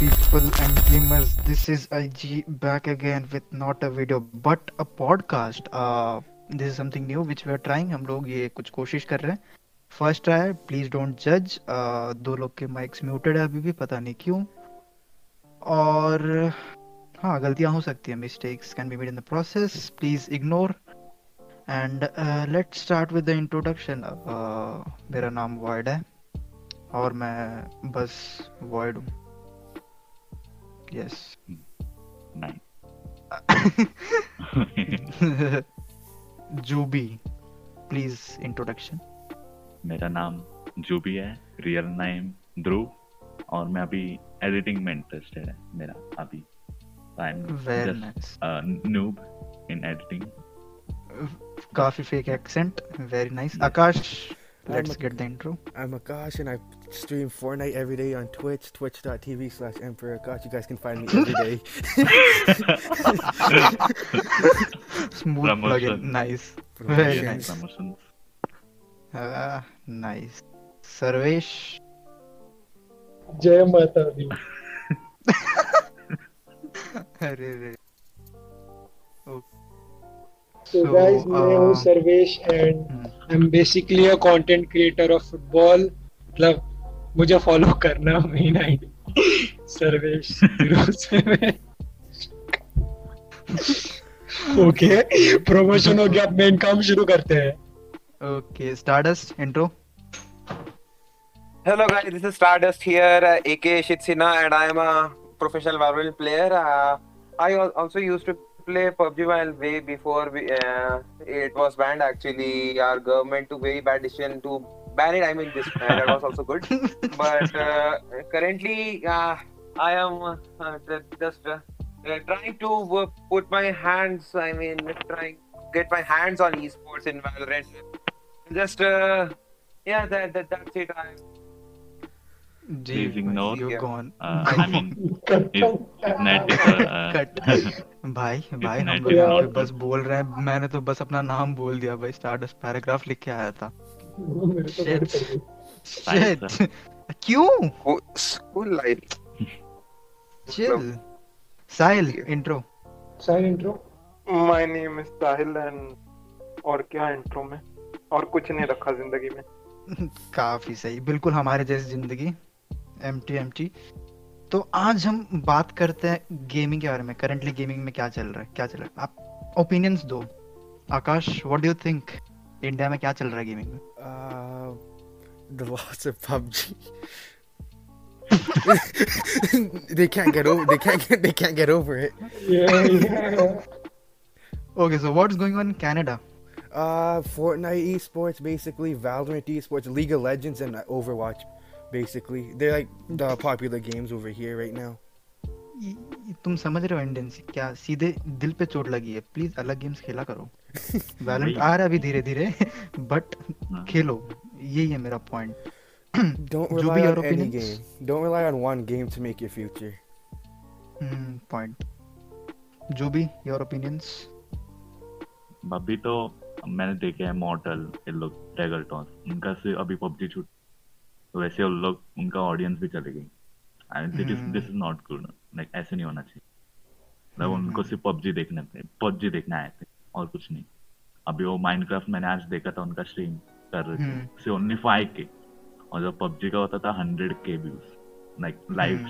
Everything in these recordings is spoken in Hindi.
people and gamers. This is IG back again with not a video but a podcast. Uh, this is something new which we are trying. हम लोग ये कुछ कोशिश कर रहे हैं। फ़र्स्ट ट्राई प्लीज़ डोंट जज दो लोग के माइक्स म्यूटेड है अभी भी पता नहीं क्यों। और हाँ गलतियाँ हो सकती है। Mistakes can be made in the process please ignore and let's start with the introduction मेरा नाम वॉइड है। और मैं बस वॉइड हूँ। यस जूबी प्लीज़ इंट्रोडक्शन मेरा नाम जूबी है रियल नेम ध्रुव और मैं अभी एडिटिंग में इंटरेस्टेड है मेरा अभी. I am very nice noob in editing काफ़ी fake accent very nice Akash Let's a, get the intro. I'm Akash and I stream Fortnite every day on Twitch, twitch.tv slash Emperor Akash. You guys can find me every day. Smooth plugin. Nice. Very nice. Promotions. Uh, nice. Sarvesh. Jai Mata Di. so guys my name is uh, sarvesh and hmm. i'm basically a content creator of football. मतलब मुझे फॉलो करना main ID Sarvesh okay promotion हो गया मेन काम शुरू करते हैं। Okay stardust intro hello guys this is stardust here aka shit and I am a professional volleyball player I also used to play PUBG while way before we, uh, it was banned. Actually, our government took very bad decision to ban it. I mean, this uh, that was also good. But uh, currently, uh, I am uh, just uh, trying to put my hands. I mean, trying get my hands on esports in Valorant. Just uh, yeah, that, that that's it. I Please ignore. you gone. I mean net cut भाई भाई हम लोग यहाँ पे बस बोल रहे हैं। मैंने तो बस अपना नाम बोल दिया भाई स्टारडस्ट पैराग्राफ लिख के आया था। तो गई। Shit. क्यों? school life. Chill Sahil intro sign intro my name is Sahil and और क्या इंट्रो में? और कुछ नहीं रखा ज़िंदगी में। काफ़ी सही। बिल्कुल हमारे जैसी ज़िंदगी। एम टी एम टी तो आज हम बात करते हैं गेमिंग के बारे में करंटली गेमिंग में क्या चल रहा है क्या चल रहा है आप ओपिनियंस दो Akash what do you think India में क्या चल रहा है गेमिंग में Uh, the loss of they can't get over. They can't get. They can't get over it. Okay so what is going on in Canada Uh, Fortnite esports, basically Valorant esports, League of Legends, and Overwatch. basically. They're like the popular games over here right now. तुम समझ रहे हो एंडेंसी क्या सीधे दिल पे चोट लगी है? प्लीज़ अलग गेम्स खेला करो। वैलेंट आ रहा अभी धीरे धीरे बट खेलो। यही है मेरा point don't rely on any game don't rely on one game to make your future point जो भी योर ओपिनियंस अभी तो मैंने देखे है मॉडल ये लोग टेगल्टॉन इनका से अभी पबजी छूट तो वैसे उन लोग उनका ऑडियंस भी चले गई। And this is hmm. This is not good like ऐसे नहीं होना चाहिए। मतलब हम्म, उनको सिर्फ़ पबजी देखने थे पबजी देखने आए थे और कुछ नहीं। अभी वो माइनक्राफ्ट मैंने आज देखा था उनका स्ट्रीम कर रहे थे। हम्म। से ओनली फाइव के और जब पबजी का होता था हंड्रेड के व्यूज़ लाइक लाइव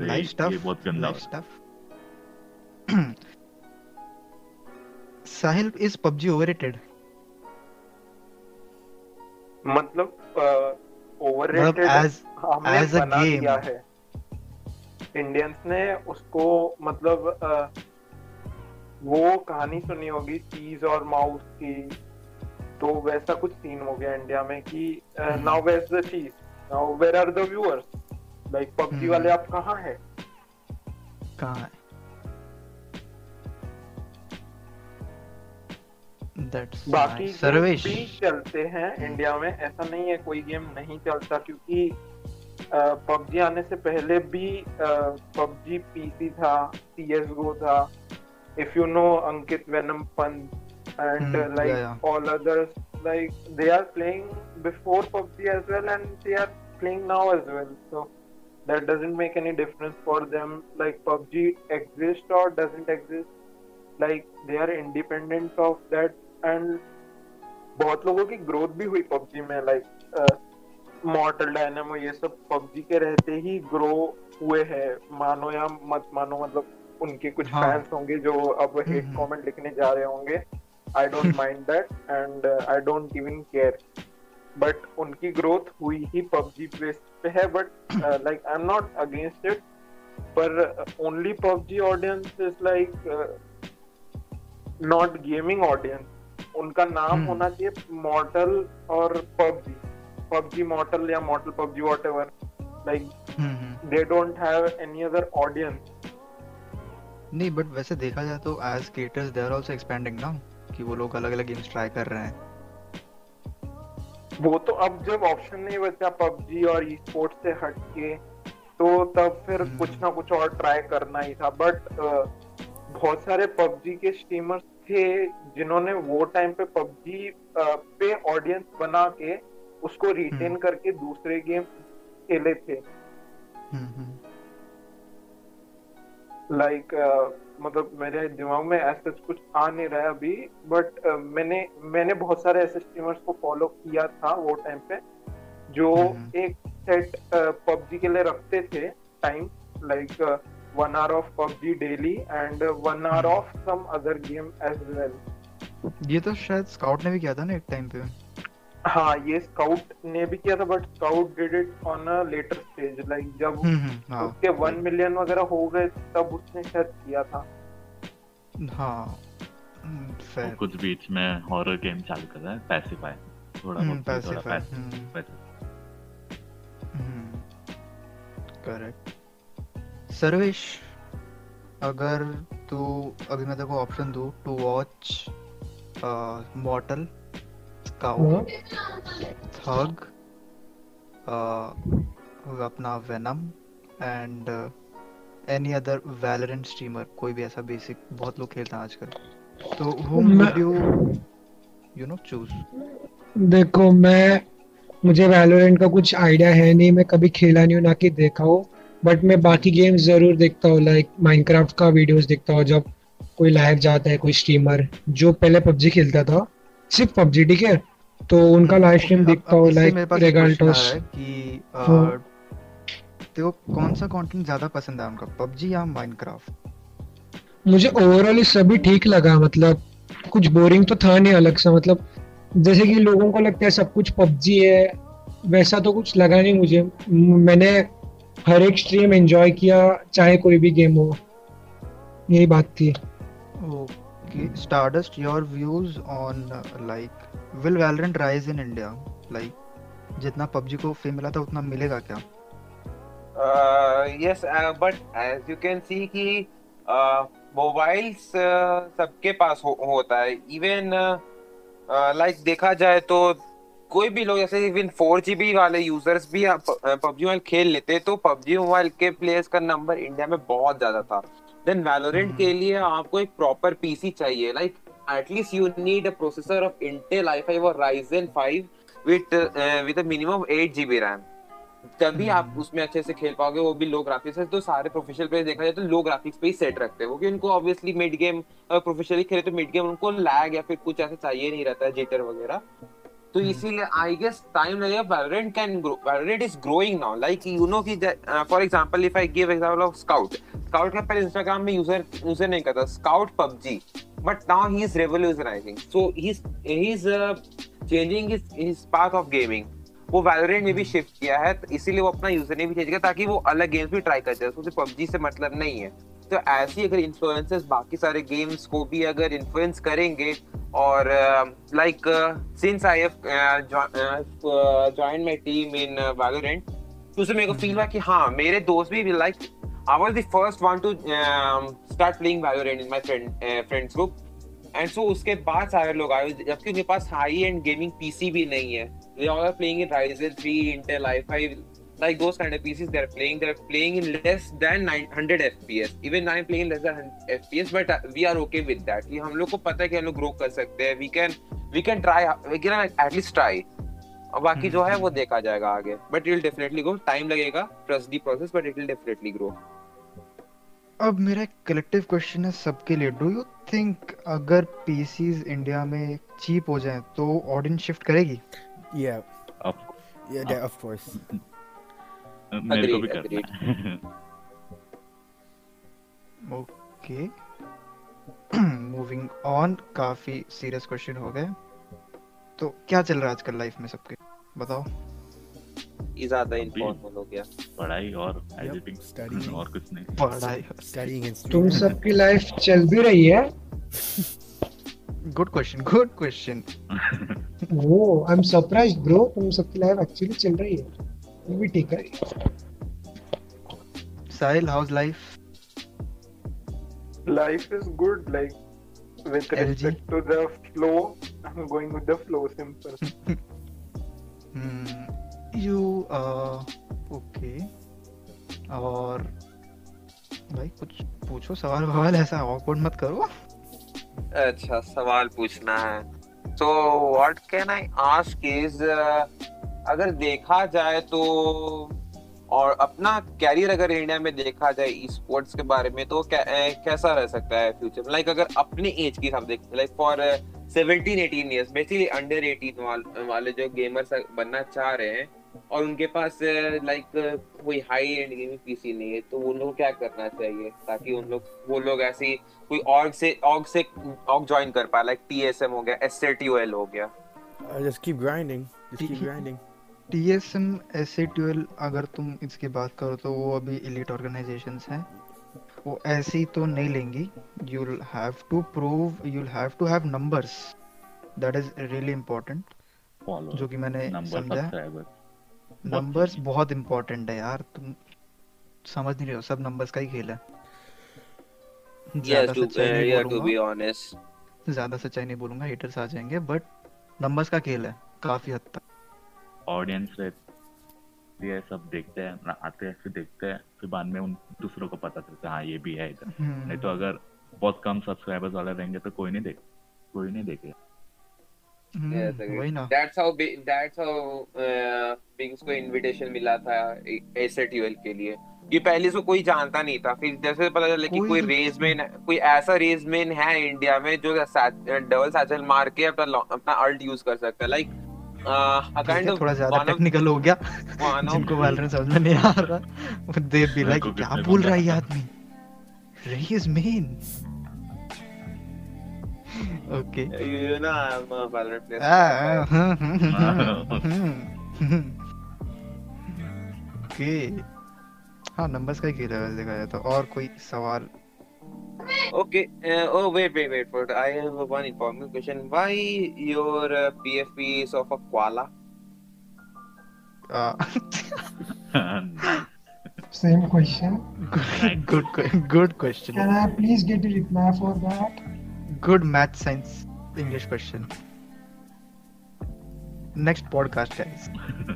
ये स्टफ़ बहुत गंदा stuff Sahil is PUBG overrated मतलब मतलब ओवररेटेड हमने as बना game. दिया है इंडियंस ने उसको मतलब अ, वो कहानी सुनी होगी चीज़ और माउस की तो वैसा कुछ सीन हो गया इंडिया में कि। Now where the cheese now where are the viewers like PUBG hmm. वाले आप कहाँ है कहाँ है बाकी सर्विस चलते हैं hmm. इंडिया में ऐसा नहीं है कोई गेम नहीं चलता क्योंकि पबजी आने से पहले भी पबजी पीसी था सी एस गो था if you know Ankit venom Pant and like all others like they are playing before PUBG as well and they are playing now as well so that doesn't make any difference for them like PUBG exist और doesn't exist like they are independent of that and बहुत लोगों की ग्रोथ भी हुई पबजी में लाइक मॉर्टल डायनामो ये सब पबजी के रहते ही ग्रो हुए हैं। मानो या मत मानो मतलब उनके कुछ हाँ। फैंस होंगे जो अब हेट हम्म। कमेंट लिखने जा रहे होंगे। I don't mind that and I don't even care but उनकी ग्रोथ हुई ही पबजी बेस पे है but like I am not against it पर only PUBG audience is like not gaming audience उनका नाम हम्म। होना चाहिए मॉर्टल और पबजी। पबजी मॉर्टल या mortal PUBG whatever like they don't have any other audience नहीं बट वैसे देखा जाए तो as creators they are also expanding ना? कि वो लोग अलग अलग गेम्स ट्राई कर रहे हैं। वो तो अब जब ऑप्शन नहीं बचा पबजी और ई स्पोर्ट्स से हट के तो तब फिर हम्म। कुछ ना कुछ और ट्राई करना ही था। बट बहुत सारे पबजी के स्ट्रीमर्स थे जिन्होंने वो टाइम पे पबजी पे ऑडियंस बना के उसको रिटेन हम्म। करके दूसरे गेम खेले थे हम्म, हम्म। लाइक मतलब मेरे दिमाग में ऐसा कुछ आ नहीं रहा अभी बट मैंने मैंने बहुत सारे ऐसे स्ट्रीमर्स को फॉलो किया था वो टाइम पे जो हम्म। एक सेट पबजी के लिए रखते थे time like one hour of PUBG daily and one hour hmm. Of some other game as well ये तो शायद स्काउट ने भी किया था ना एक टाइम पे। हाँ ये स्काउट ने भी किया था but scout did it on a later stage like जब हम्म, हम्म, हाँ। उसके वन मिलियन वगैरह हो गए तब उसने शायद किया था। हाँ वो कुछ बीच में हॉरर गेम चालू कर रहा है पैसिफाई थोड़ा बहुत पैसिफाई करेक्ट सर्वेश अगर तू अभी मैं तेरे ऑप्शन दूँ to watch mortal scout thug अपना venom and any other Valorant streamer कोई भी ऐसा बेसिक बहुत लोग खेलते हैं आजकल। तो whom मैं- would you you know choose? देखो मैं मुझे वैलोरेंट का कुछ आइडिया है नहीं मैं कभी खेला नहीं हूँ ना कि देखा हो। बट मैं बाकी गेम्स ज़रूर देखता हूँ लाइक माइनक्राफ्ट का वीडियोस देखता हूँ जब कोई लाइव जाता है कोई स्ट्रीमर जो पहले पबजी खेलता था सिर्फ़ पबजी ठीक है? तो उनका लाइव स्ट्रीम देखता हूँ लाइक रेगाल्टोस कि को कौन सा कंटेंट ज़्यादा पसंद है उनका पबजी या माइनक्राफ्ट मुझे ओवरऑल सभी ठीक लगा मतलब कुछ बोरिंग तो था नहीं अलग सा मतलब जैसे कि लोगों को लगता है सब कुछ पबजी है वैसा तो कुछ लगा नहीं मुझे। मैंने हर एक स्ट्रीम एंजॉय किया चाहे कोई भी गेम हो। यही बात थी। Okay stardust your views on like will Valorant rise in India like जितना पबजी को फेम मिला था उतना मिलेगा क्या? Uh, yes, uh, but as you can see कि मोबाइल्स सबके पास होता है। इवन लाइक देखा जाए तो कोई भी लोग जैसे इवन फोर जीबी वाले यूज़र्स भी पबजी मोबाइल खेल लेते तो पबजी मोबाइल के प्लेयर्स का नंबर इंडिया में बहुत ज़्यादा था देन वैलोरेंट हम्म। के लिए आपको एक प्रॉपर पीसी चाहिए like at least you need a processor of Intel i5 और Ryzen 5 with uh, with a minimum 8 GB RAM तभी आप हम्म। उसमें अच्छे से खेल पाओगे वो भी लो ग्राफिक्स है तो सारे प्रोफेशनल प्लेयर देखा जाए तो लो ग्राफिक्स पे ही सेट रखते हैं क्योंकि उनको ऑब्वियसली मिड गेम प्रोफेशनली खेले तो मिड गेम उनको लैग या फिर कुछ ऐसा चाहिए नहीं रहता है जिटर वगैरह तो हम्म। इसीलिए आई गेस टाइम लगेगा। Valorant can grow Valorant is growing now like you know कि for example if I give example of scout scout का पहले इंस्टाग्राम में यूज़र यूज़र नहीं करता। Scout PUBG. But now he is revolutionizing so he is he is changing his his path of gaming वो वैलोरेंट में भी शिफ्ट किया है। तो इसीलिए वो अपना यूज़र नेम भी चेंज किया ताकि वो अलग गेम्स भी ट्राई कर जाए। उसको पबजी से मतलब नहीं है। तो ऐसे ही अगर इन्फ्लुएंसर्स बाकी सारे गेम्स को भी अगर इन्फ्लुएंस करेंगे और like since I join my team in Valorant तो उससे मेरे को फील हुआ कि हाँ मेरे दोस्त भी like I was the first one to start playing Valorant in my friend friends group and so उसके बाद सारे लोग आए जबकि उनके पास हाई एंड गेमिंग पीसी भी नहीं है। They all are playing in Ryzen 3, Intel i5, like those kind of PCs they're playing. They're playing in less than 900 FPS. Even I'm playing less than 100 FPS, but uh, we are okay with that. कि हम लोग को पता है कि हम लोग ग्रो कर सकते हैं. We can we can try. We can at least try. और बाकी जो है वो हम्म। देखा जाएगा आगे but it will definitely grow time लगेगा trust the process but it will definitely grow अब मेरा एक कलेक्टिव क्वेश्चन है सबके लिए डू यू थिंक अगर पीसीज इंडिया में चीप हो जाए तो ऑडियंस शिफ्ट करेगी Yeah, अब yeah, मेरे को भी Agreed, करना है। ओके मूविंग ऑन काफ़ी सीरियस क्वेश्चन हो गए। तो क्या चल रहा है आजकल लाइफ में सबके? बताओ। ये ज़्यादा इनफॉर्मल हो गया। पढ़ाई और एडिटिंग studying. और कुछ नहीं। पढ़ाई and तुम सबकी लाइफ चल भी रही है। गुड क्वेश्चन गुड क्वेश्चन वो आई एम सरप्राइज्ड ब्रो तुम सबकी लाइफ एक्चुअली चल रही है। ये भी ठीक है Sahil house life Life is good, like with LG? respect to the flow. I'm going with the flow. Simple. You okay uh, और भाई कुछ पूछो सवाल सवाल ऐसा ऑकवर्ड मत करो अच्छा सवाल पूछना है तो what can I ask is अगर देखा जाए तो और अपना कैरियर अगर इंडिया में देखा जाए ई स्पोर्ट्स के बारे में तो कै, कैसा रह सकता है फ्यूचर लाइक अगर अपने एज की हम देखते like for 17 18 years basically under 18 वाल, जो गेमर्स बनना चाह रहे हैं और उनके पास लाइक कोई हाई एंड गेमिंग पीसी नहीं है तो उन लोग को क्या करना चाहिए ताकि उन लोग वो लोग ऐसी कोई ऑर्ग से ऑर्ग से ऑर्ग ज्वाइन कर पाए लाइक टीएसएम हो गया एसटीओएल हो गया। Uh, just keep grinding. Just keep grinding. TSM SATL अगर तुम इसकी बात करो तो वो अभी इलीट ऑर्गेनाइजेशंस हैं। वो ऐसी तो नहीं लेंगी। You have to prove you have to have numbers that is really important जो कि मैंने नंबर समझा। नंबर्स बहुत इम्पोर्टेंट है यार। तुम समझ नहीं रहे हो सब नंबर्स का ही खेल है। ज़्यादा टू सच्चाई नहीं या टू बी बोलूँगा ऑनेस्ट ज़्यादा सच्चाई नहीं बोलूँगा हेटर्स आ जाएँगे बट नंबर्स का खेल है काफ़ी हद तक। ऑडियंस रहती है सब देखते हैं ना आते हैं फिर देखते हैं फिर बाद में उन दूसरों को पता चलता है हाँ ये भी है इधर। हम्म। नहीं तो अगर बहुत कम सब्सक्राइबर्स वाले रहेंगे तो कोई नहीं देख कोई नहीं देखेगा। how Bi- that's how uh, को इनविटेशन मिला था एसटीओएल के लिए। ये पहले से कोई जानता नहीं था फिर जैसे पता चला कि कोई- कोई रेसमैन कोई ऐसा रेसमैन है इंडिया में जो डबल सैचल मार के अपना अपना अल्ट यूज़ कर सकता है। लाइक काइंड ऑफ़ थोड़ा ज़्यादा टेक्निकल हो गया। जिनको वैलोरेंट समझ में नहीं आ रहा। दे बी लाइक क्या बोल रहा है ये बोला? आदमी? Raze main okay you know I'm a Valorant player. Okay हाँ नंबर्स का ही खेल देखा जाए तो। और कोई सवाल? Okay. Uh, oh wait, wait, wait. For I have one informal question. Why your uh, PFP is of a koala? Same question. Good good question Can I please get a reply for that? Good math science English question next podcast guys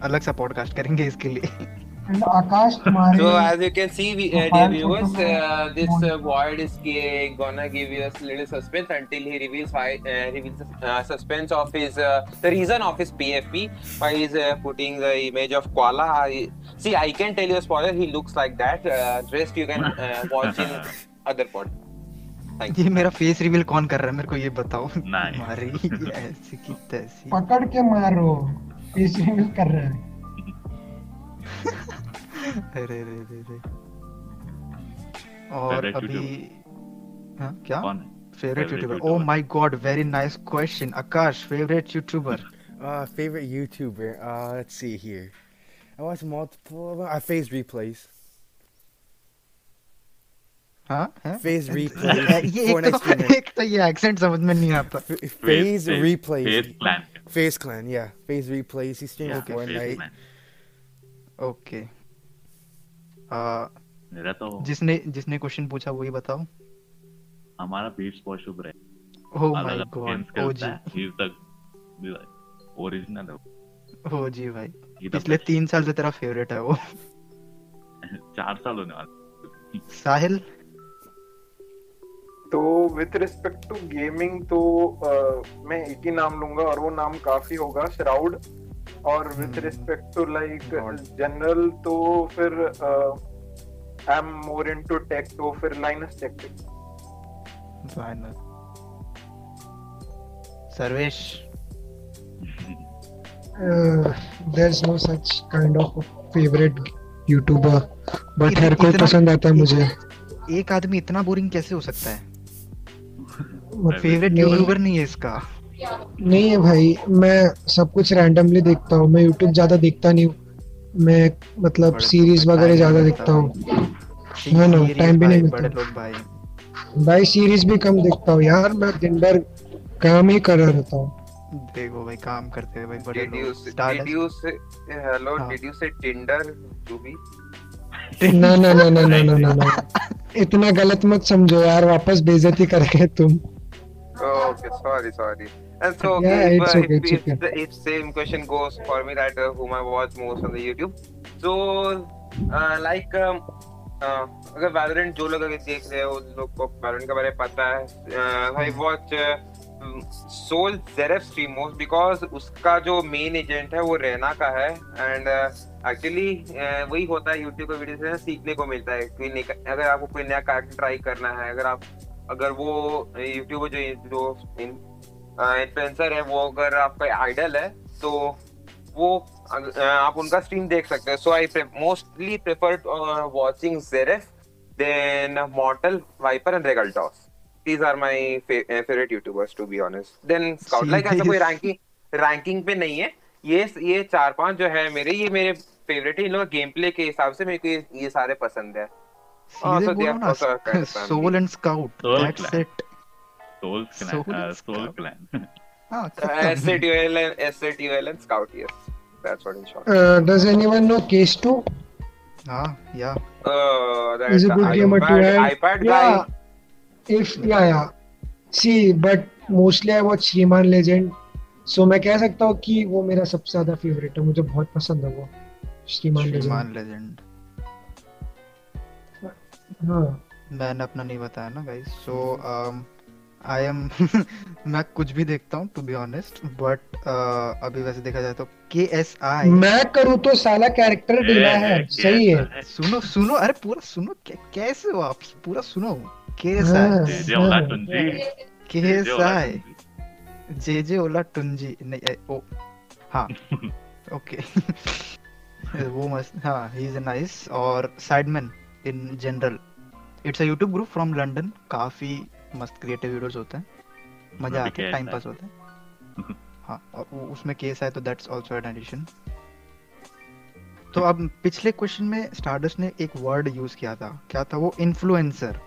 अलग सा पॉडकास्ट करेंगे इसके लिए And Akash तुम्हारे So as you can see, we, uh, dear viewers, uh, this uh, void is uh, gonna give you a little suspense until he reveals why uh, reveals the uh, suspense of his uh, the reason of his PFP why he's uh, putting the image of koala. I, see, I can tell you a spoiler. He looks like that. Uh, rest you can uh, watch in other pod. ये मेरा फेस रिवील कौन कर रहा है मेरे को ये बताओ। मारी ऐसी की तैसी पकड़ के मारो फेस रिवील कर रहा है अरे रे रे रे और Favorite अभी हाँ क्या कौन है favourite Favorite YouTuber YouTuber. Oh my god very nice question Akash favourite YouTuber Uh, favorite YouTuber? Uh, let's see here. I watch multiple. of 'em. I phase replays. हाँ है Phase ये replays. एक Fortnite तो streamer. एक तो ये एक्सेंट समझ में नहीं आता F- Phase replays. Phase Clan Phase Clan, yeah. Phase replays. He streams Okay, Fortnite. Okay. आ, मेरा तो जिसने जिसने क्वेश्चन पूछा वही बताओ। हमारा बीट्स बहुत शुभ रहे। ओ my god O G. He. Is the original है ओ जी भाई। पिछले. तीन साल से तेरा फेवरेट है वो। चार साल होने वाले। साहिल? तो विथ रिस्पेक्ट टू गेमिंग तो अ, मैं एक ही नाम लूँगा और वो नाम काफ़ी होगा श्राउड और with. Respect to like general तो फिर I am more into tech तो फिर lines tactics final Sarvesh Uh, there's no such kind of favorite YouTuber, but इत- हर कोई पसंद आता है मुझे। एक आदमी इतना बोरिंग कैसे हो सकता है? फेवरेट यूट्यूबर नहीं है इसका। नहीं है भाई मैं सब कुछ रैंडमली देखता हूँ। मैं यूट्यूब ज़्यादा देखता नहीं हूँ। मैं मतलब सीरीज़ वगैरह ज़्यादा देखता हूँ। है। ना टाइम भी नहीं मिलता। भाई। भाई सीरीज़ भी कम देखता हूँ यार मैं दिन भर काम ही कर रहा रहता हूँ। देखो भाई काम करते हैं भाई बड़े लोग। से हेलो डीडीयू से टिंडर तू भी ना ना ना ना ना ना ना इतना गलत मत समझो यार वापस बेइज्जती करके तुम। Okay, sorry, sorry. And so, Yeah, okay, it's if, okay, if, it's if, the, if same question goes for me that uh, whom I watch most on the YouTube. So, uh, like, um, uh, अगर Valorant जो लोग अगर देख रहे हो लोग को Valorant के बारे में पता है uh, I watch uh, Soul Zeref stream most because उसका जो मेन एजेंट है वो रेना का है एंड एक्चुअली वही होता है यूट्यूब के वीडियो से सीखने को मिलता है कोई अगर आपको कोई नया कैरेक्टर ट्राई करना है अगर आप अगर वो यूट्यूबर जो जो इन्फ्लुएंसर है वो अगर आपका आइडल है तो वो आप उनका स्ट्रीम देख सकते हैं। So I mostly prefer watching Jeref then Mortal Viper and Regaltos these are my fa- uh, favorite youtubers to be honest. Then scout like ऐसा कोई? रैंकिंग रैंकिंग पे नहीं है। ये ये चार पाँच जो है मेरे ये मेरे फेवरेट है। इन लोग गेम प्ले के हिसाब से मेरे को ये, ये सारे पसंद है। सीधे बोलो ना Soul and Scout that's it Soul clan Soul clan मुझे बहुत पसंद है वो श्रीमान लेजेंड मैंने अपना नहीं बताया ना गाइस सो आई एम मैं कुछ भी देखता हूँ टू बी ऑनेस्ट बट अभी वैसे देखा जाए तो के एस आई मैं करूँ तो साला कैरेक्टर ढीला है। सही है। सुनो सुनो अरे पूरा सुनो कैसे हो आप? पूरा सुनो के एस हाँ। आई जे जे ओला टुंजी के एस आई जे जे ओला टुंजी नहीं ओ हाँ ओके वो मस्त हाँ ही इज़ नाइस और Sidemen in general it's a YouTube group from London काफ़ी मस्त क्रिएटिव वीडियोस होते हैं। मज़ा आता है टाइम पास होता है। हाँ और उसमें केस है तो दैट्स आल्सो एन एडिशन तो अब पिछले क्वेश्चन में स्टारडस्ट ने एक वर्ड यूज़ किया था। क्या था वो? Influencer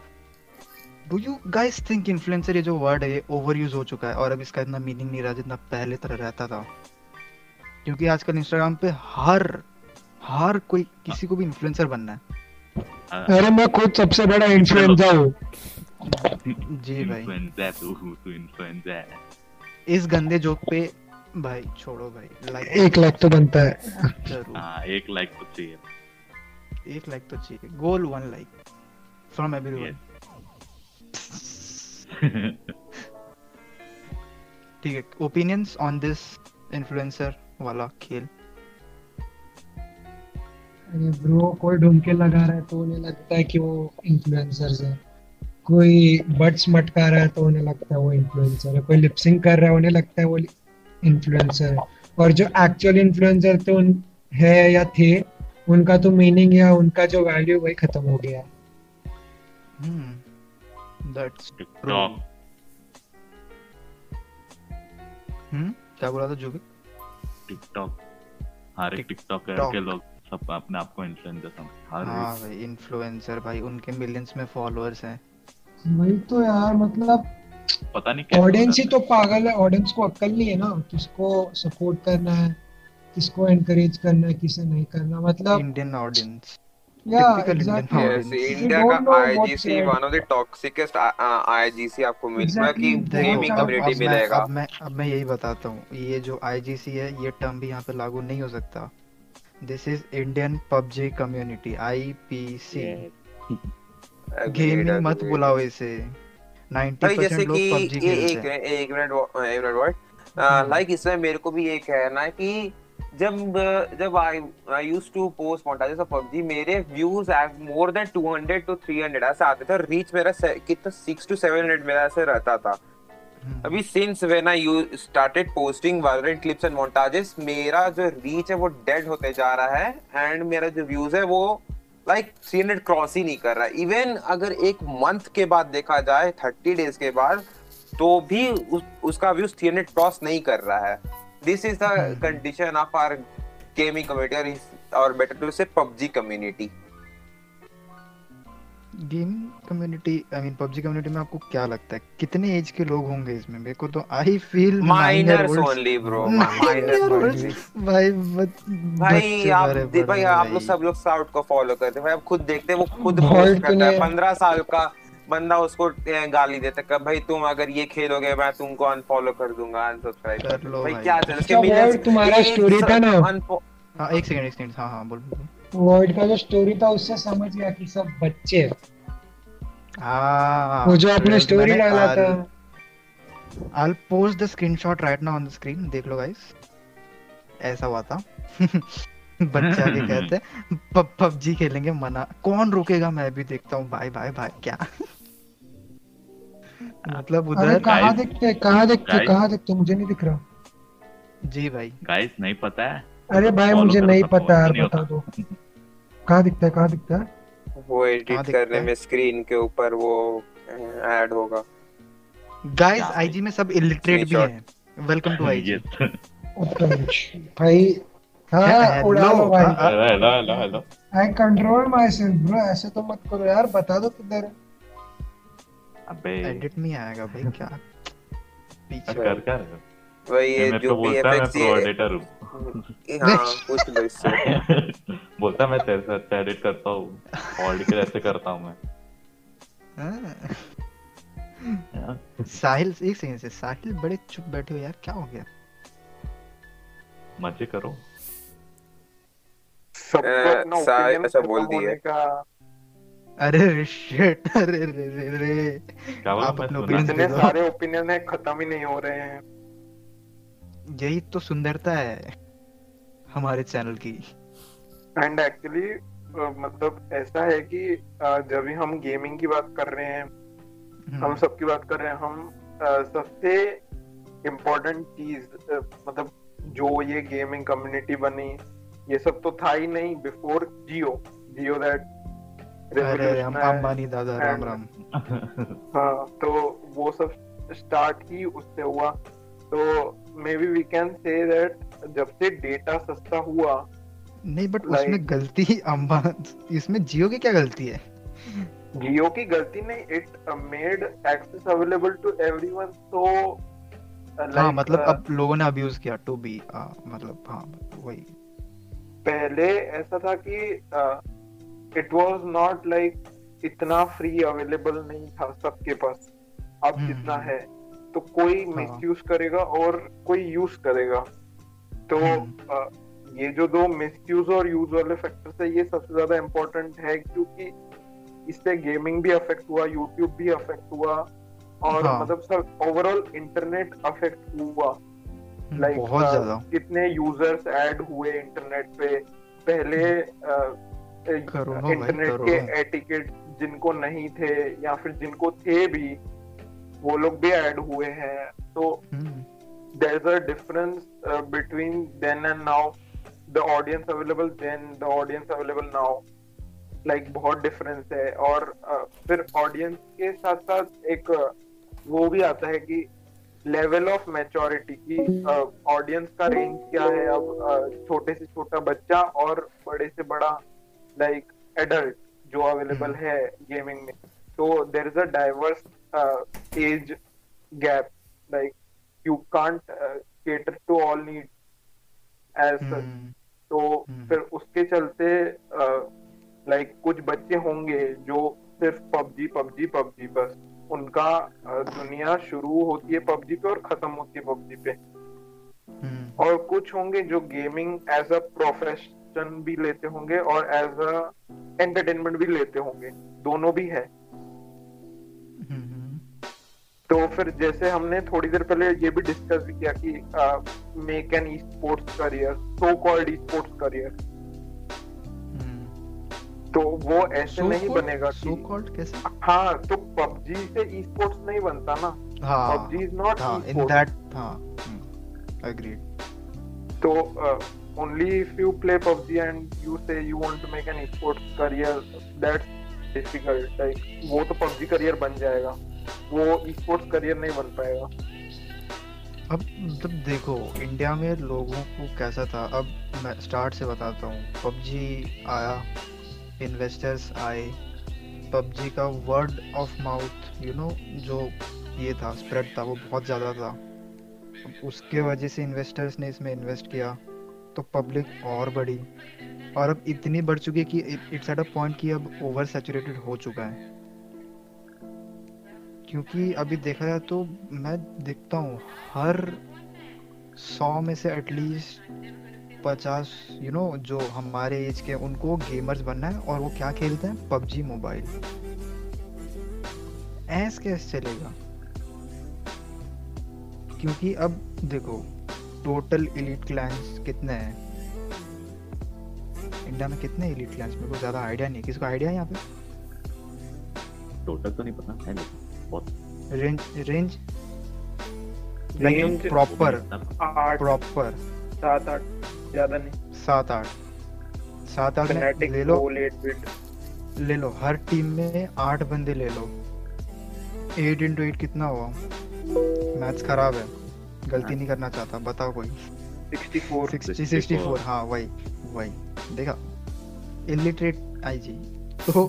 do you guys think influencer ये जो वर्ड है ओवर यूज़ हो चुका है? और अब इसका इतना मीनिंग नहीं रहा जितना पहले तरह रहता था। क्योंकि आजकल इंस्टाग्राम पे हर हर कोई किसी को भी इन्फ्लुएंसर बनना हाँ, अरे मैं खुद सबसे बड़ा इन्फ्लुएंसर हूँ। जी भाई। Influencer तू तू है। इस गंदे जोक पे भाई छोड़ो भाई। लाइक एक लाख तो बनता है। हाँ एक लाइक तो चाहिए। एक लाइक तो चाहिए। Goal one like from everyone ठीक है ओपिनियंस ऑन दिस इन्फ्लुएंसर वाला खेल। अरे ब्रो कोई ढूंढ के लगा रहा है तो उन्हें लगता है कि वो इन्फ्लुएंसर है। कोई बट्स मटका रहा है तो उन्हें लगता है वो इन्फ्लुएंसर है। कोई लिपसिंग कर रहा है उन्हें लगता है वो इन्फ्लुएंसर है। और जो एक्चुअल इन्फ्लुएंसर तो उन है या थे उनका तो मीनिंग या उनका जो वैल्यू वही खत्म हो गया। है हम्म दैट्स टिकटॉक हम्म क्या बोला था जुबिक टिकटॉक हर एक टिकटॉकर के लोग सब अपने आप को इन्फ्लुएंसर समझ हर हाँ भाई इन्फ्लुएंसर भाई उनके मिलियंस में फॉलोअर्स हैं। वही तो यार मतलब पता नहीं कैसे ऑडियंस ही तो पागल है ऑडियंस को अक्ल नहीं है ना किसको सपोर्ट करना है किसको एनकरेज करना है किसे नहीं करना मतलब इंडियन ऑडियंस या एग्जैक्टली इंडिया का IGC. One of the toxicest IGC आपको मिलेगा कि गेमिंग अब- कम्युनिटी मैं मिलेगा। अब मैं अब मैं यही बताता हूँ ये जो आईजीसी है ये टर्म भी यहाँ पे लागू नहीं हो सकता। This is Indian PUBG community IPC gaming मत बुलाओ इसे। 90% लोग कि पबजी ये एक खेलते हैं एक मिनट एक मिनट वर्ड लाइक इसमें मेरे को भी ये कहना है कि जब जब I I used to post montages of PUBG मेरे व्यूज़ मोर देन 200 टू 300 ऐसे आते थे रीच मेरा कितना 6 टू 700 मेरा ऐसे रहता था। हम्म, अभी since when I you started posting Valorant clips and montages मेरा जो रीच है वो डेड होते जा रहा है एंड मेरा जो व्यूज़ है वो लाइक 300 क्रॉस ही नहीं कर रहा है। इवन अगर एक मंथ के बाद देखा जाए 30 डेज़ के बाद तो भी उस, उसका व्यूज़ 300 क्रॉस नहीं कर रहा है। This is the condition of our gaming community और बेटर टू से PUBG community gaming community I mean PUBG community में आपको क्या लगता है? कितने एज के लोग होंगे इसमें? मेरे को तो I feel minors only bro minors भाई बच- भाई आप दे- भाई आप लोग सब लोग साउट को फॉलो करते हैं। भाई आप खुद देखते हैं वो खुद पोस्ट करता है। ने- पंद्रह साल का बंदा उसको गाली देता है कि भाई तुम अगर ये खेलोगे मैं तुमको अनफॉलो कर दूँगा अनसब्सक्राइब कर लो भाई। क्या चल Vault तुम्हारा story था ना? हाँ एक सेकंड एक सेकंड हाँ हाँ बोल। वर्ल्ड का जो स्टोरी था उससे समझ गया कि सब बच्चे हाँ। वो जो आपने स्टोरी डाला था। I'll post the screenshot right now on the screen देख लो गाइस ऐसा हुआ था। बच्चे आगे कहते हैं पबजी खेलेंगे मना। कौन रोकेगा? मैं भी देखता हूँ। भाई भाई भाई क्या? मतलब उधर कहाँ Guys- दिखते कहाँ दिखते कहाँ दिखते? मुझे नहीं दिख रहा। जी भाई। गाइस नहीं पता है। अरे भाई मुझे नहीं पता यार बता दो। कहाँ दिखता है कहाँ दिखता है? वो एडिट करने में स्क्रीन के ऊपर वो ऐड होगा। गाइस आईजी में सब इलिटरेट भी हैं। वेलकम टू आईजी भाई हाँ उड़ा लो भाई। Hello hello hello hello I control myself bro ऐसे तो मत करो यार बता दो किधर है। अबे। एडिट में आएगा भाई क्या? पीछे कर कर। वही ये मेरे जो है प्रो ये एडिटर हूँ। हाँ पूछ लो इससे बोलता है मैं तेरे से अच्छा एडिट करता हूँ। ऑडियो ऐसे करता हूँ मैं। हाँ। हाँ। साहिल एक सेकंड से साहिल बड़े चुप बैठे हो यार क्या हो गया? मज़े करो। सबको अपना सा- ओपिनियन ऐसा बोल का अरे शिट अरे रे रे रे आप अपने दो। सारे ओपिनियन है खत्म ही नहीं हो रहे हैं। यही तो सुंदरता है हमारे चैनल की। एंड एक्चुअली मतलब ऐसा है कि जब भी हम गेमिंग की बात कर रहे हैं हम्म, हम सबकी बात कर रहे हैं हम सबसे इम्पोर्टेंट चीज़ मतलब जो ये गेमिंग कम्युनिटी बनी ये सब तो था ही नहीं बिफोर जियो जियो दैट अरे हम अंबानी दादा राम राम। हाँ तो वो सब स्टार्ट ही उससे हुआ। तो maybe we can say that जब से डेटा सस्ता हुआ नहीं बट Like- उसमें गलती अंबा इसमें जियो की क्या गलती है? जियो की गलती नहीं it made access available to everyone तो हाँ मतलब अब लोगों ने अब्यूज किया टू बी मतलब हाँ वही। पहले ऐसा था कि इट वाज नॉट लाइक इतना फ्री अवेलेबल नहीं था सबके पास अब हम्म, जितना हम्म। है। तो कोई हाँ। मिसयूज करेगा और कोई यूज़ करेगा तो हम्म। अ, ये जो दो मिस यूज़ और यूज़ वाले फैक्टर्स है ये सबसे ज़्यादा इम्पोर्टेंट है क्योंकि इससे गेमिंग भी अफेक्ट हुआ यूट्यूब भी अफेक्ट हुआ और हाँ। मतलब सर ओवरऑल इंटरनेट अफेक्ट हुआ लाइक बहुत ज़्यादा कितने यूज़र्स ऐड हुए इंटरनेट पे पहले इंटरनेट करोड़ों। के एटिकेट जिनको नहीं थे या फिर जिनको थे भी वो लोग भी ऐड हुए हैं। तो there a difference uh, between then and now the audience available then the audience available now like बहुत डिफरेंस है। और uh, फिर ऑडियंस के साथ साथ एक uh, वो भी आता है कि लेवल ऑफ़ मैच्योरिटी की ऑडियंस का रेंज क्या है अब uh, छोटे से छोटा बच्चा और बड़े से बड़ा लाइक एडल्ट जो अवेलेबल है गेमिंग में। तो there is a diverse age gap like you can't uh, cater to all needs as such. Hmm, तो हम्म। फिर उसके चलते लाइक कुछ बच्चे होंगे जो सिर्फ़ पबजी पबजी पबजी बस। उनका uh, दुनिया शुरू होती है पबजी पे और खत्म होती है पबजी पे। हम्म, और कुछ होंगे जो गेमिंग एज अ प्रोफेशन भी लेते होंगे और एज अ एंटरटेनमेंट भी लेते होंगे। दोनों भी है। हम्म, तो फिर जैसे हमने थोड़ी देर पहले ये भी डिस्कस भी किया कि make an esports career so called esports career तो वो ऐसे so नहीं बनेगा सो कि कॉल्ड कैसे? हाँ तो पबजी से ई स्पोर्ट्स नहीं बनता ना। हाँ पबजी इज़ नॉट हाँ इन दैट हाँ agreed So uh, only if you play PUBG and you say you want to make an esports career, that's difficult. Like वो तो पबजी करियर बन जाएगा, वो esports career नहीं बन पाएगा. अब मतलब देखो इंडिया में लोगों को कैसा था? अब मैं स्टार्ट से बताता हूँ। पबजी आया इन्वेस्टर्स आए। पबजी का word of mouth you know जो ये था स्प्रेड था, वो बहुत ज़्यादा था। उसके वजह से इन्वेस्टर्स ने इसमें इन्वेस्ट किया तो पब्लिक और बढ़ी। और अब इतनी बढ़ चुकी है कि इट्स एट अ पॉइंट कि अब ओवर सैचुरेटेड हो चुका है। क्योंकि अभी देखा जाए तो मैं देखता हूँ, हर सौ में से एटलीस्ट पचास यू नो जो हमारे एज के उनको गेमर्स बनना है और वो क्या खेलते हैं? पबजी मोबाइल ऐस कैसे चलेगा। क्योंकि अब देखो टोटल एलीट क्लैंस कितने हैं? इंडिया में कितने एलीट क्लैंस मेरे को ज़्यादा आइडिया नहीं किसको आइडिया है यहाँ पे? टोटल तो नहीं पता, है लेकिन। रेंज रेंज प्रॉपर आठ। प्रॉपर सात आठ। ज़्यादा नहीं. सात आठ। सात आठ ले लो। Goal, 8 bit. ले लो। हर टीम में आठ बंदे ले लो। एट इंटू एट कितना हुआ? मैथ्स खराब है। गलती नहीं करना चाहता। बताओ कोई। 64 सिक्सटी सिक्सटी फोर हाँ वही वही। देखा। इलिटरेट आई जी तो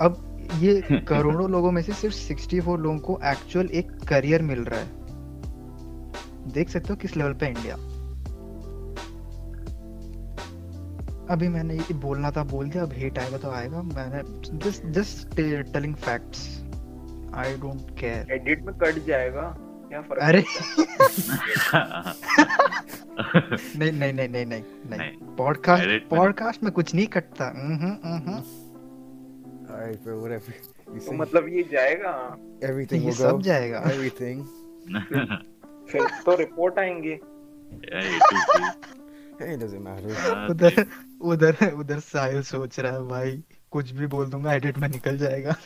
अब ये करोड़ों लोगों में से सिर्फ़ सिक्सटी फोर लोगों को एक्चुअल एक करियर मिल रहा है। देख सकते हो किस लेवल पे इंडिया अभी मैंने ये बोलना था बोल दिया अब हेट आएगा तो आएगा। मैंने just just telling facts I don't care edit में कट जाएगा. क्या फ़र्क अरे। नहीं नहीं नहीं नहीं नहीं पॉडकास्ट में- पॉडकास्ट में कुछ नहीं कटता। हम्म हम्म। Alright, bro, whatever. You तो say मतलब ये जाएगा. everything ये will सब go. जाएगा Everything. फिर तो रिपोर्ट आएँगे. Hey, it doesn't matter. उधर उधर उधर साहिल सोच रहा है भाई कुछ भी बोल दूँगा एडिट में निकल जाएगा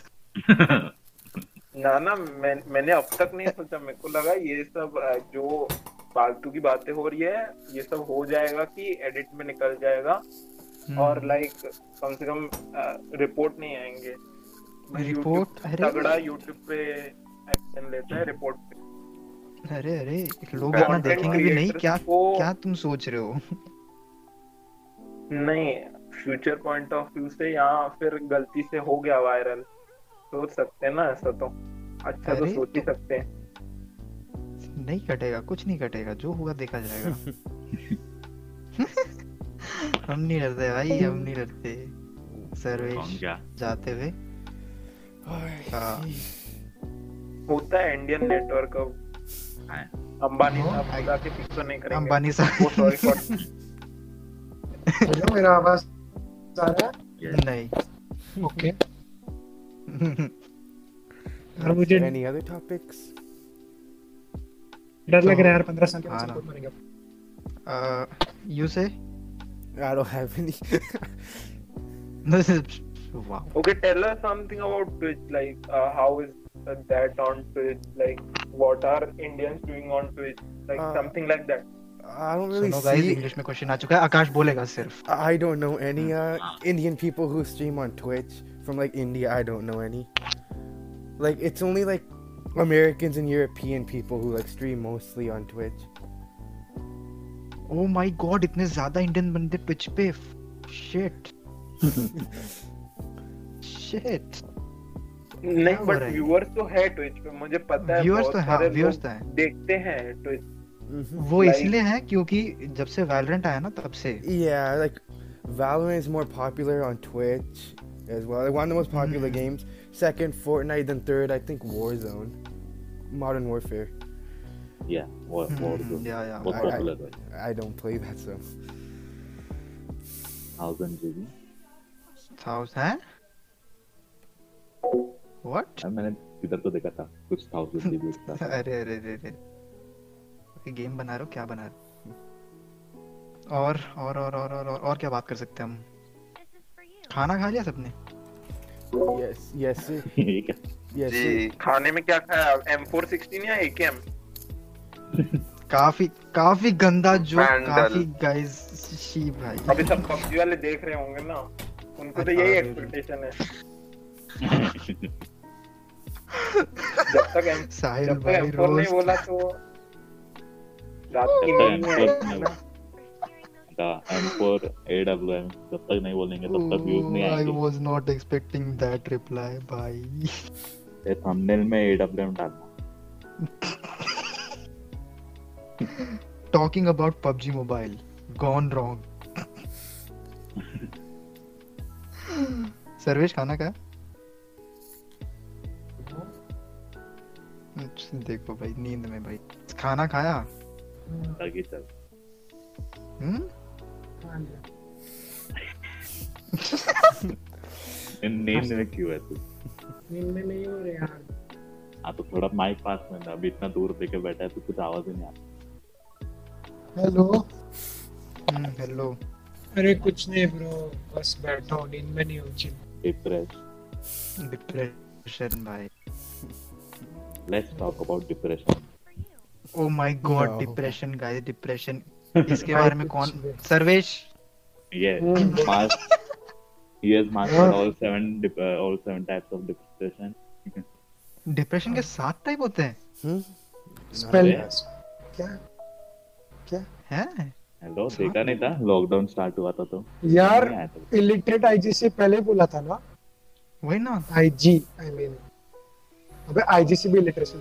ना ना मैं मैंने अब तक नहीं सोचा मेरे को लगा ये सब अ, जो फालतू की बातें हो रही है ये सब हो जाएगा कि एडिट में निकल जाएगा। और लाइक कम से कम रिपोर्ट नहीं आएँगे। रिपोर्ट अरे। तगड़ा यूट्यूब पे एक्शन लेता है रिपोर्ट पे। अरे अरे लोग इतना देखेंगे भी नहीं क्या क्या तुम सोच रहे हो? नहीं फ्यूचर पॉइंट ऑफ़ व्यू से यहाँ फिर गलती से हो गया वायरल सोच सकते हैं ना ऐसा तो। अच्छा तो सोच ही तो- सकते हैं। नहीं कटेगा कुछ नहीं कटेगा जो होगा देखा जाएगा। हम नहीं डरते भाई हम नहीं डरते सर्वेश जाते हुए। हाँ। होता है इंडियन नेटवर्क है। अंबानी हाँ, साहब खुदा फिक्स तो नहीं करेंगे। अंबानी वो साहब। सॉरी फॉर हेलो मेरा आवाज़ आ रहा है? नहीं। ओके। और मुझे Any other topics? डर लग रहा है यार पंद्रह साल के कुछ मरेगा यू से? I don't have any. wow Okay, tell us something about Twitch. Like, uh, how is uh, that on Twitch? Like, what are Indians doing on Twitch? Like, Uh, something like that. I don't really सुनो गाइस see. इंग्लिश में क्वेश्चन आ चुका है आकाश बोलेगा सिर्फ I don't know any uh, Indian people who stream on Twitch from like India. I don't know any. Like it's only like Americans and European people who like stream mostly on Twitch. Oh my god इतने ज़्यादा इंडियन बंदे पिच पे। शिट शिट नहीं बट व्यूअर तो है ट्विच पे मुझे पता है व्यूअर्स तो है व्यूअर्स तो है। देखते हैं ट्विच वो इसलिए है क्योंकि जब से वैलोरेंट आया ना तब से। या like Valorant is more popular on Twitch as well one of the most popular games second Fortnite then third I think Warzone Modern Warfare या वो वो हम्म, या या बहुत I- I- पॉपुलर I don't play that, so. Thousand GB thousand what मैंने किधर तो देखा था कुछ था उसमें रिव्यूज़ अरे अरे अरे अरे। गेम बना रहे हो? क्या बना रहे? हो और और और और और और, क्या बात कर सकते हैं हम? खाना खा लिया सबने? Yes, yes, sir. ये क्या? Yes, जी sir. खाने में क्या खाया? M416 या AKM काफ़ी काफ़ी गंदा जो काफ़ी गाइस शी भाई। अभी सब पबजी वाले देख रहे होंगे ना उनको तो यही एक्सपेक्टेशन है। जब तक M साहिल जब भाई M4 नहीं बोला तो रात की नींद तक नहीं M4 का M4 AWM जब तक नहीं बोलेंगे तब तक व्यूज़ नहीं आई आएँगे। Was not expecting that reply भाई। ये थंबनेल में AWM डालना। Talking about PUBG mobile gone wrong Sarvesh खाना का देखो भाई नींद में भाई। खाना खाया? हम्म? नींद में क्यों है तू? नींद में नहीं हो रहे यार। हाँ तो थोड़ा माइक पास में ना अभी इतना दूर देके बैठा है तो कुछ आवाज़ ही नहीं आता हेलो हम्म हेलो अरे कुछ नहीं ब्रो बस बैठा हूँ नींद में नहीं हूँ चिल डिप्रेस डिप्रेशन भाई. Let's talk about depression oh my god depression guys depression इसके बारे में कौन? Sarvesh? Hmm. mas he has mastered all seven uh, all seven types of depression. डिप्रेशन के सात टाइप होते हैं? Hmm? स्पेल क्या? क्या? हैं। हेलो देखा नहीं था? लॉकडाउन स्टार्ट हुआ था तो। यार। इलिटरेट आईजी से पहले बोला था ना? वही ना आईजी आई मीन अबे आईजी से भी इलिटरेसी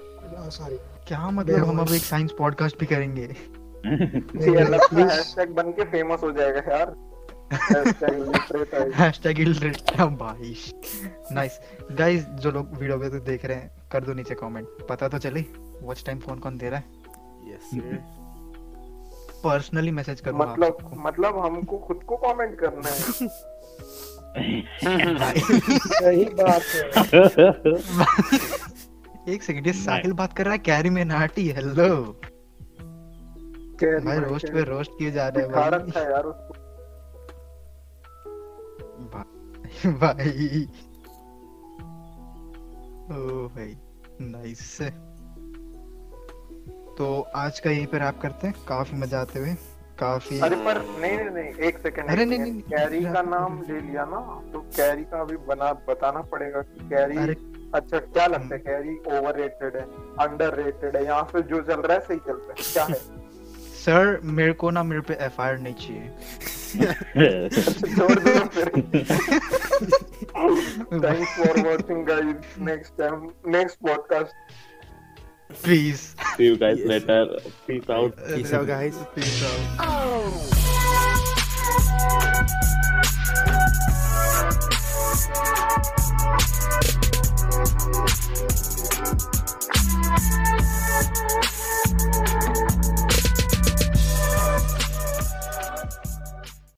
सॉरी क्या मतलब हम अब एक साइंस पॉडकास्ट भी करेंगे? हैशटैग बन के फ़ेमस हो जाएगा यार। हैशटैग लिटरेट है हैशटैग इलिटरेट भाई नाइस गाइस जो लोग वीडियो पे तो देख रहे हैं कर दो नीचे कमेंट पता तो चले वॉच टाइम कौन कौन दे रहा है। Yes, sir. पर्सनली मैसेज करो आप मतलब। मतलब हमको खुद को कमेंट करना है। सही बात है। एक सेकंड ये साहिल बात कर रहा है कैरी में नाटी हेलो भाई भाई, रोस्ट पे रोस्ट किए जा रहे हैं है यार उसको? भाई भाई। ओ भाई नाइस तो आज का यहीं पर आप करते हैं। काफ़ी मज़ा आते हुए। काफ़ी अरे पर नहीं नहीं नहीं एक सेकंड अरे नहीं, नहीं, कैरी का नाम ले लिया ना तो कैरी का अभी बना बताना पड़ेगा कि कैरी अच्छा क्या लगता है? कैरी ओवर रेटेड है अंडर रेटेड है यहाँ पे जो चल रहा है सही चल रहा है। क्या है? सर मेरे को ना मेरे पे एफआईआर नहीं चाहिए। छोड़ दो फिर। Thanks for watching guys next time next podcast Peace. See you guys yes. later. Peace out. Uh, Peace out, guys. Peace out. Oh.